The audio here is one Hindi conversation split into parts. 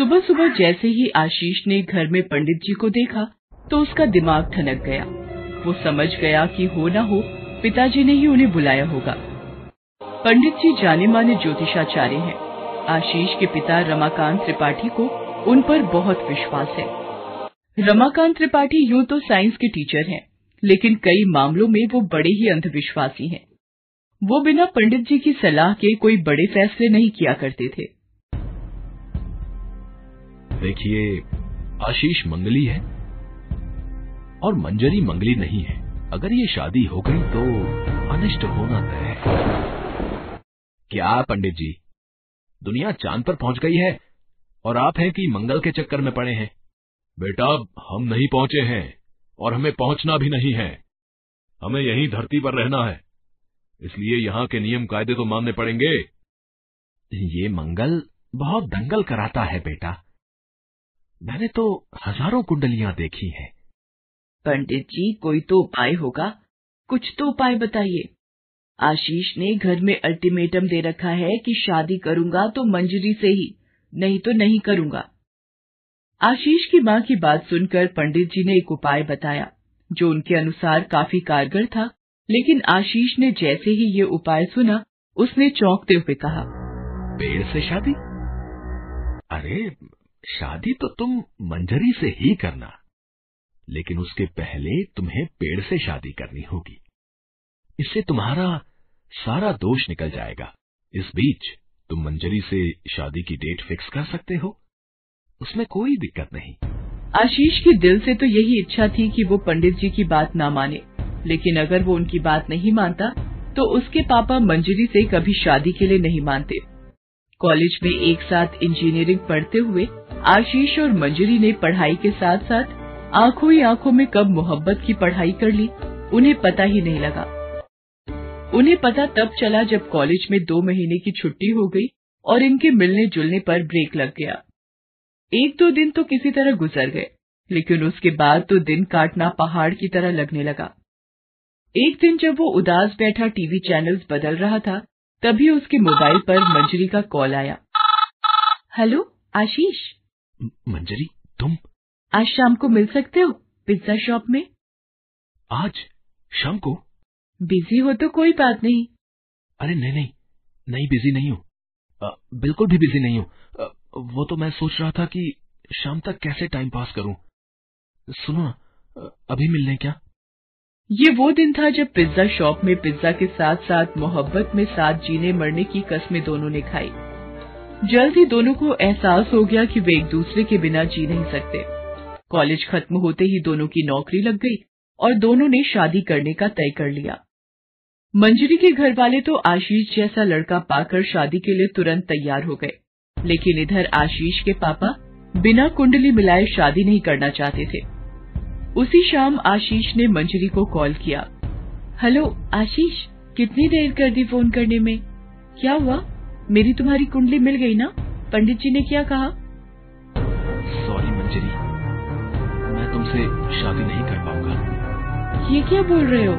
सुबह सुबह जैसे ही आशीष ने घर में पंडित जी को देखा तो उसका दिमाग ठनक गया वो समझ गया कि हो ना हो पिताजी ने ही उन्हें बुलाया होगा पंडित जी जाने माने ज्योतिषाचार्य हैं। आशीष के पिता रमाकांत त्रिपाठी को उन पर बहुत विश्वास है रमाकांत त्रिपाठी यूँ तो साइंस के टीचर हैं, लेकिन कई मामलों में वो बड़े ही अंधविश्वासी हैं। वो बिना पंडित जी की सलाह के कोई बड़े फैसले नहीं किया करते थे देखिए, आशीष मंगली है और मंजरी मंगली नहीं है। अगर ये शादी हो गई तो अनिष्ट होना तय है। क्या पंडित जी? दुनिया चाँद पर पहुँच गई है और आप हैं कि मंगल के चक्कर में पड़े हैं। बेटा, हम नहीं पहुँचे हैं और हमें पहुँचना भी नहीं है। हमें यहीं धरती पर रहना है। इसलिए यहाँ के नियम कायदे तो मानने पड़ेंगे। ये मंगल बहुत दंगल कराता है बेटा। मैंने तो हज़ारों कुंडलियाँ देखी हैं। पंडित जी कोई तो उपाय होगा? कुछ तो उपाय बताइए। आशीष ने घर में अल्टीमेटम दे रखा है कि शादी करूँगा तो मंजरी से ही नहीं तो नहीं करूँगा। आशीष की माँ की बात सुनकर पंडित जी ने एक उपाय बताया जो उनके अनुसार काफ़ी कारगर था लेकिन आशीष ने जैसे ही ये उपाय सुना उसने चौंकते हुए कहा पेड़ से शादी? अरे शादी तो तुम मंजरी से ही करना, लेकिन उसके पहले तुम्हें पेड़ से शादी करनी होगी। इससे तुम्हारा सारा दोष निकल जाएगा। इस बीच तुम मंजरी से शादी की डेट फिक्स कर सकते हो। उसमें कोई दिक्कत नहीं। आशीष की दिल से तो यही इच्छा थी कि वो पंडित जी की बात ना माने, लेकिन अगर वो उनकी बात नहीं मानता तो उसके पापा मंजरी से कभी शादी के लिए नहीं मानते। कॉलेज में एक साथ इंजीनियरिंग पढ़ते हुए आशीष और मंजरी ने पढ़ाई के साथ साथ आँखों ही आँखों में कब मोहब्बत की पढ़ाई कर ली, उन्हें पता ही नहीं लगा। उन्हें पता तब चला जब कॉलेज में दो महीने की छुट्टी हो गई और इनके मिलने जुलने पर ब्रेक लग गया। एक दो दिन तो किसी तरह गुजर गए, लेकिन उसके बाद तो दिन काटना पहाड़ की तरह लगने लगा। एक दिन जब वो उदास बैठा टीवी चैनल्स बदल रहा था, तभी उसके मोबाइल पर मंजरी का कॉल आया। हेलो, आशीष। मंजरी तुम? आज शाम को मिल सकते हो पिज्जा शॉप में? आज? शाम को? बिज़ी हो तो कोई बात नहीं। अरे नहीं नहीं नहीं बिज़ी नहीं हूँ। बिल्कुल भी बिज़ी नहीं हूँ। वो तो मैं सोच रहा था कि शाम तक कैसे टाइम पास करूँ। सुनो अभी मिलने क्या? ये वो दिन था जब पिज्जा शॉप में पिज्जा के साथ साथ मोहब्बत में साथ जीने मरने की कस्में दोनों ने खाई। जल्द ही दोनों को एहसास हो गया कि वे एक दूसरे के बिना जी नहीं सकते। कॉलेज खत्म होते ही दोनों की नौकरी लग गई और दोनों ने शादी करने का तय कर लिया। मंजरी के घर वाले तो आशीष जैसा लड़का पाकर शादी के लिए तुरंत तैयार हो गए। लेकिन इधर आशीष के पापा बिना कुंडली मिलाए शादी नहीं करना चाहते थे। उसी शाम आशीष ने मंजरी को कॉल किया। हेलो, आशीष, कितनी देर कर दी फ़ोन करने में? क्या हुआ? मेरी तुम्हारी कुंडली मिल गई ना? पंडित जी ने क्या कहा? सॉरी मंजरी। मैं तुमसे शादी नहीं कर पाऊँगा। ये क्या बोल रहे हो?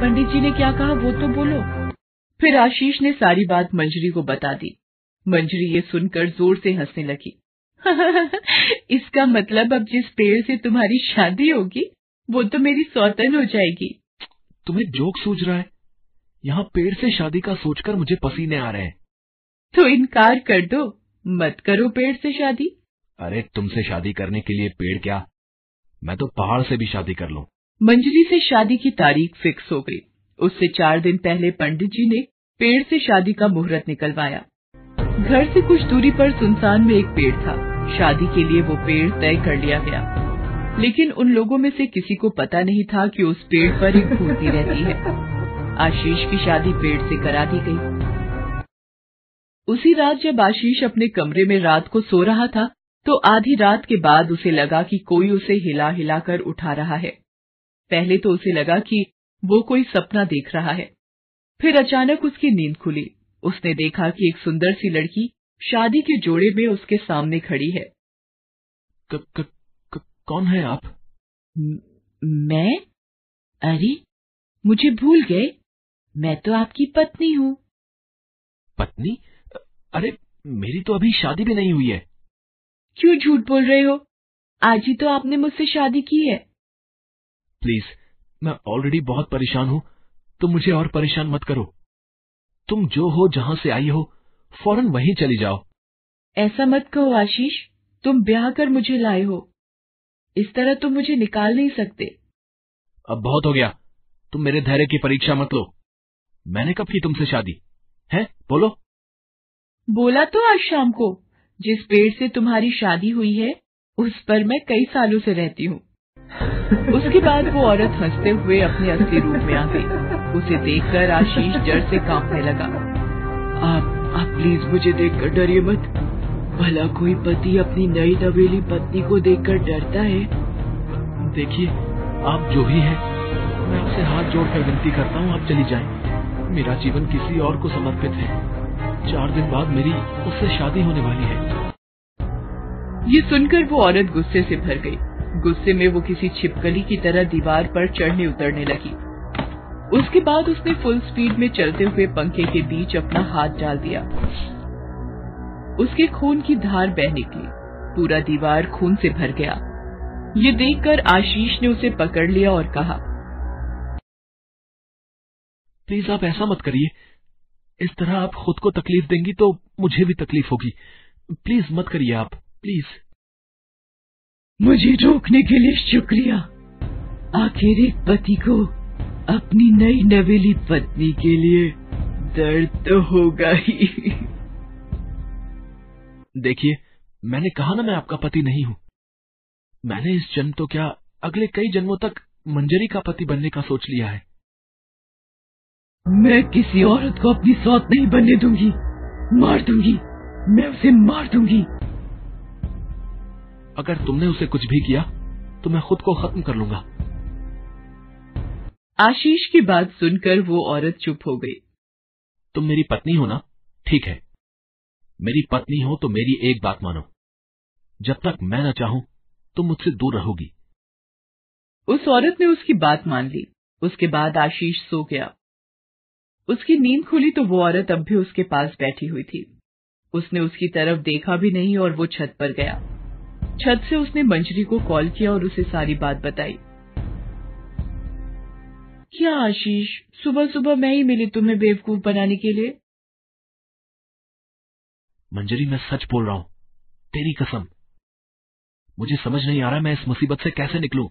पंडित जी ने क्या कहा वो तो बोलो। फिर आशीष ने सारी बात मंजरी को बता दी। मंजरी ये सुनकर ज़ोर से हंसने लगी। इसका मतलब अब जिस पेड़ से तुम्हारी शादी होगी वो तो मेरी सौतन हो जाएगी। तुम्हें जोक सूझ रहा है? यहाँ पेड़ से शादी का सोचकर मुझे पसीने आ रहे हैं। तो इनकार कर दो। मत करो पेड़ से शादी। अरे तुमसे शादी करने के लिए पेड़ क्या? मैं तो पहाड़ से भी शादी कर लूँ। मंजरी से शादी की तारीख फिक्स हो गई। उससे चार दिन पहले पंडित जी ने पेड़ से शादी का मुहूर्त निकलवाया। घर से कुछ दूरी पर सुनसान में एक पेड़ था। शादी के लिए वो पेड़ तय कर लिया गया। लेकिन उन लोगों में से किसी को पता नहीं था कि उस पेड़ पर एक भूती रहती है। आशीष की शादी पेड़ से करा दी गई। उसी रात जब आशीष अपने कमरे में रात को सो रहा था तो आधी रात के बाद उसे लगा कि कोई उसे हिला हिलाकर उठा रहा है। पहले तो उसे लगा कि वो कोई सपना देख रहा है। फिर अचानक उसकी नींद खुली। उसने देखा कि एक सुंदर सी लड़की शादी के जोड़े में उसके सामने खड़ी है। क, क, क, कौन है आप? म, मैं? अरे मुझे भूल गए। मैं तो आपकी पत्नी हूँ। पत्नी? अरे मेरी तो अभी शादी भी नहीं हुई है। क्यों झूठ बोल रहे हो? आज ही तो आपने मुझसे शादी की है। प्लीज़ मैं ऑलरेडी बहुत परेशान हूँ। तो मुझे और परेशान मत करो। तुम जो हो जहाँ से आई हो फ़ौरन वहीं चली जाओ। ऐसा मत कहो आशीष। तुम ब्याह कर मुझे लाए हो। इस तरह तुम मुझे निकाल नहीं सकते। अब बहुत हो गया। तुम मेरे धैर्य की परीक्षा मत लो। मैंने कब की तुमसे शादी? है? बोलो। बोला तो आज शाम को, जिस पेड़ से तुम्हारी शादी हुई है, उस पर मैं कई सालों से रहती हूँ। उसके बाद वो औरत हँसते हुए अपने असली रूप में आ गई। उसे देखकर आशीष जड़ से कांपने लगा। आप आप प्लीज़ मुझे देखकर डरिए मत। भला कोई पति अपनी नई नवेली पत्नी को देखकर डरता है? देखिए, आप जो भी है, मैं आपसे हाथ जोड़कर विनती करता हूँ, आप चली जाएँ। मेरा जीवन किसी और को समर्पित है। चार दिन बाद मेरी उससे शादी होने वाली है। ये सुनकर वो औरत गुस्से से भर गई। गुस्से में वो किसी छिपकली की तरह दीवार पर चढ़ने उतरने लगी। उसके बाद उसने फुल स्पीड में चलते हुए पंखे के बीच अपना हाथ डाल दिया। उसके खून की धार बह निकली। पूरा दीवार खून से भर गया। ये देखकर आशीष ने उसे पकड़ लिया और कहा प्लीज़ आप ऐसा मत करिए। इस तरह आप खुद को तकलीफ़ देंगी तो मुझे भी तकलीफ़ होगी। प्लीज़ मत करिए आप प्लीज़। मुझे रोकने के लिए शुक्रिया। आखिर एक पति को अपनी नई नवेली पत्नी के लिए दर्द तो होगा ही। देखिए मैंने कहा ना मैं आपका पति नहीं हूँ। मैंने इस जन्म तो क्या अगले कई जन्मों तक मंजरी का पति बनने का सोच लिया है। मैं किसी औरत को अपनी सौत नहीं बनने दूँगी। मार दूँगी। मैं उसे मार दूँगी। अगर तुमने उसे कुछ भी किया तो मैं खुद को खत्म कर लूँगा। आशीष की बात सुनकर वो औरत चुप हो गई। तुम मेरी पत्नी हो ना? ठीक है। मेरी पत्नी हो तो मेरी एक बात मानो। जब तक मैं न चाहूँ तुम मुझसे दूर रहोगी। उस औरत ने उसकी बात मान ली। उसके बाद आशीष सो गया। उसकी नींद खुली तो वो औरत अब भी उसके पास बैठी हुई थी। उसने उसकी तरफ़ देखा भी नहीं और वो छत पर गया। छत से उसने मंजरी को कॉल किया और उसे सारी बात बताई। क्या आशीष सुबह सुबह मैं ही मिली तुम्हें बेवकूफ़ बनाने के लिए? मंजरी मैं सच बोल रहा हूँ। तेरी कसम। मुझे समझ नहीं आ रहा मैं इस मुसीबत से कैसे निकलूं।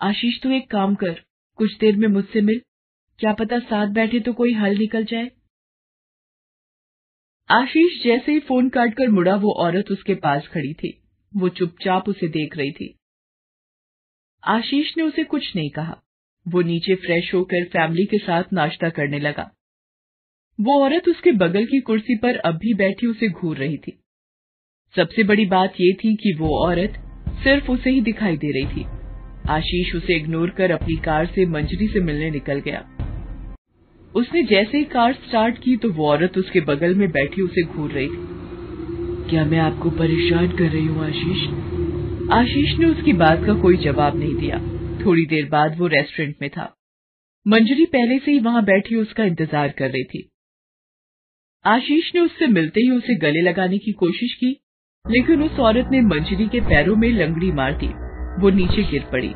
आशीष तू एक काम कर। कुछ देर में मुझसे मिल। क्या पता साथ बैठे तो कोई हल निकल जाए? आशीष जैसे ही फ़ोन काटकर मुड़ा, वो औरत उसके पास खड़ी थी। वो चुपचाप उसे देख रही थी। आशीष ने उसे कुछ नहीं कहा। वो नीचे फ्रेश होकर फैमिली के साथ नाश्ता करने लगा। वो औरत उसके बगल की कुर्सी पर अब भी बैठी उसे घूर रही थी। सबसे बड़ी बात ये थी कि वो औरत सिर्फ़ उसे ही दिखाई दे रही थी। आशीष उसे इग्नोर कर अपनी कार से मंजरी से मिलने निकल गया। उसने जैसे ही कार स्टार्ट की तो वो औरत उसके बगल में बैठी उसे घूर रही थी। क्या मैं आपको परेशान कर रही हूँ, आशीष? आशीष ने उसकी बात का कोई जवाब नहीं दिया। थोड़ी देर बाद वो रेस्टोरेंट में था। मंजरी पहले से ही वहाँ बैठी उसका इंतज़ार कर रही थी। आशीष ने उससे मिलते ही उसे गले लगाने की कोशिश की, लेकिन उस औरत ने मंजरी के पैरों में लंगड़ी मार दी। वो नीचे गिर पड़ी।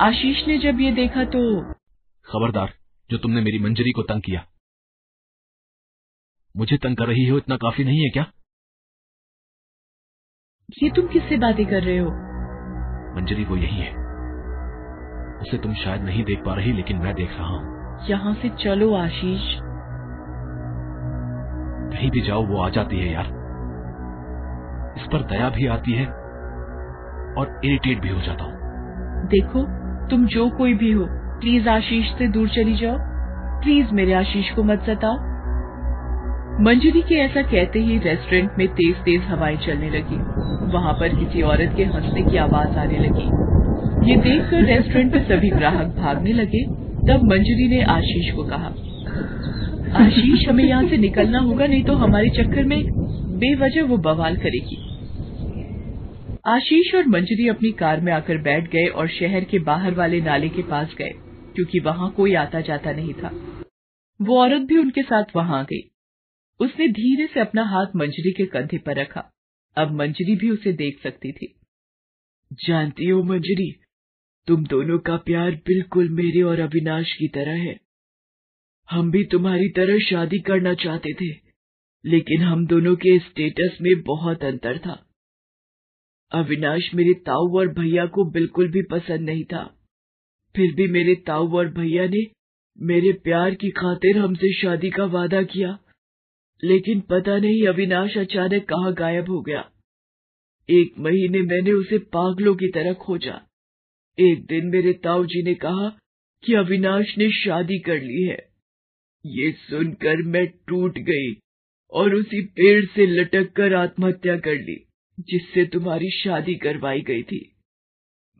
आशीष ने जब ये देखा तो खबरदार जो तुमने मेरी मंजरी को तंग किया। मुझे तंग कर रही हो इतना काफ़ी नहीं है क्या? ये तुम किससे बातें कर रहे हो? मंजरी वो यही है। उसे तुम शायद नहीं देख पा रही लेकिन मैं देख रहा हूँ। यहाँ से चलो आशीष। कहीं भी जाओ वो आ जाती है यार। इस पर दया भी आती है और इरिटेट भी हो जाता हूँ। देखो तुम जो कोई भी हो प्लीज़ आशीष से दूर चली जाओ। प्लीज़ मेरे आशीष को मत सताओ। मंजरी के ऐसा कहते ही रेस्टोरेंट में तेज तेज हवाएँ चलने लगी। वहाँ पर किसी औरत के हंसने की आवाज़ आने लगी। ये देखकर रेस्टोरेंट में सभी ग्राहक भागने लगे। तब मंजरी ने आशीष को कहा, आशीष, हमें यहाँ से निकलना होगा, नहीं तो हमारे चक्कर में बेवजह वो बवाल करेगी। आशीष और मंजरी अपनी कार में आकर बैठ गए और शहर के बाहर वाले नाले के पास गए। क्योंकि वहाँ कोई आता जाता नहीं था। वो औरत भी उनके साथ वहाँ आ गई। उसने धीरे से अपना हाथ मंजरी के कंधे पर रखा। अब मंजरी भी उसे देख सकती थी। जानती हो मंजरी, तुम दोनों का प्यार बिल्कुल मेरे और अविनाश की तरह है। हम भी तुम्हारी तरह शादी करना चाहते थे, लेकिन हम दोनों के स्टेटस में बहुत अंतर था। अविनाश मेरे ताऊ और भैया को बिल्कुल भी पसंद नहीं था। फिर भी मेरे ताऊ और भैया ने मेरे प्यार की खातिर हमसे शादी का वादा किया। लेकिन पता नहीं अविनाश अचानक कहाँ गायब हो गया। एक महीने मैंने उसे पागलों की तरह खोजा। एक दिन मेरे ताऊ जी ने कहा कि अविनाश ने शादी कर ली है। ये सुनकर मैं टूट गई और उसी पेड़ से लटक कर आत्महत्या कर ली, जिससे तुम्हारी शादी करवाई गई थी।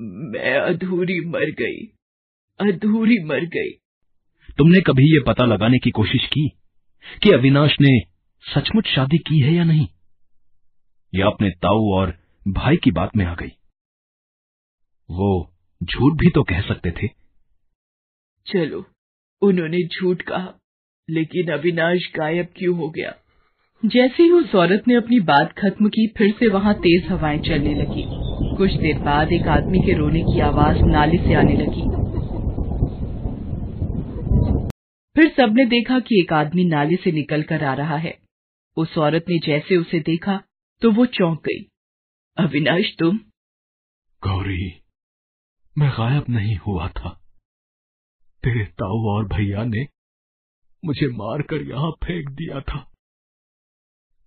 मैं अधूरी मर गई। अधूरी मर गई। तुमने कभी ये पता लगाने की कोशिश की कि अविनाश ने सचमुच शादी की है या नहीं? या अपने ताऊ और भाई की बात में आ गई? वो झूठ भी तो कह सकते थे। चलो उन्होंने झूठ कहा लेकिन अविनाश गायब क्यों हो गया? जैसे ही उस औरत ने अपनी बात खत्म की फिर से वहाँ तेज हवाएँ चलने लगी। कुछ देर बाद एक आदमी के रोने की आवाज़ नाले से आने लगी। फिर सबने देखा कि एक आदमी नाले से निकल कर आ रहा है। उस औरत ने जैसे उसे देखा तो वो चौंक गई। अविनाश, तुम? गौरी, मैं गायब नहीं हुआ था। तेरे ताऊ और भैया ने मुझे मारकर यहाँ फेंक दिया था।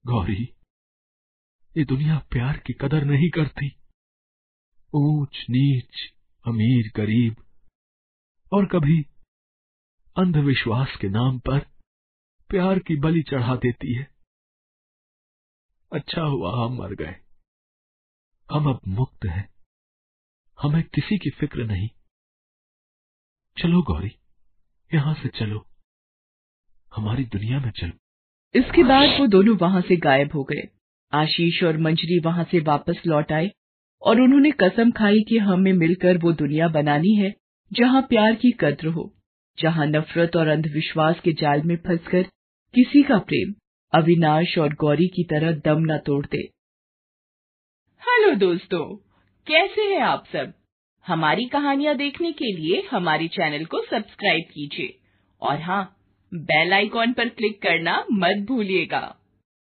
गौरी, ये दुनिया प्यार की कदर नहीं करती। ऊंच नीच अमीर गरीब और कभी अंधविश्वास के नाम पर प्यार की बलि चढ़ा देती है। अच्छा हुआ हम मर गए। हम अब मुक्त हैं। हमें किसी की फ़िक्र नहीं। चलो गौरी, यहाँ से चलो। हमारी दुनिया में चलो। इसके बाद वो दोनों वहाँ से गायब हो गए। आशीष और मंजरी वहाँ से वापस लौट आए और उन्होंने कसम खाई कि हमें मिलकर वो दुनिया बनानी है, जहाँ प्यार की कद्र हो। जहाँ नफरत और अंधविश्वास के जाल में फंसकर किसी का प्रेम, अविनाश और गौरी की तरह दम न तोड़ दे हेलो दोस्तों, कैसे हैं आप सब? हमारी कहानियाँ देखने के लिए हमारे चैनल को सब्सक्राइब कीजिए और हाँ बेल आइकॉन पर क्लिक करना मत भूलिएगा।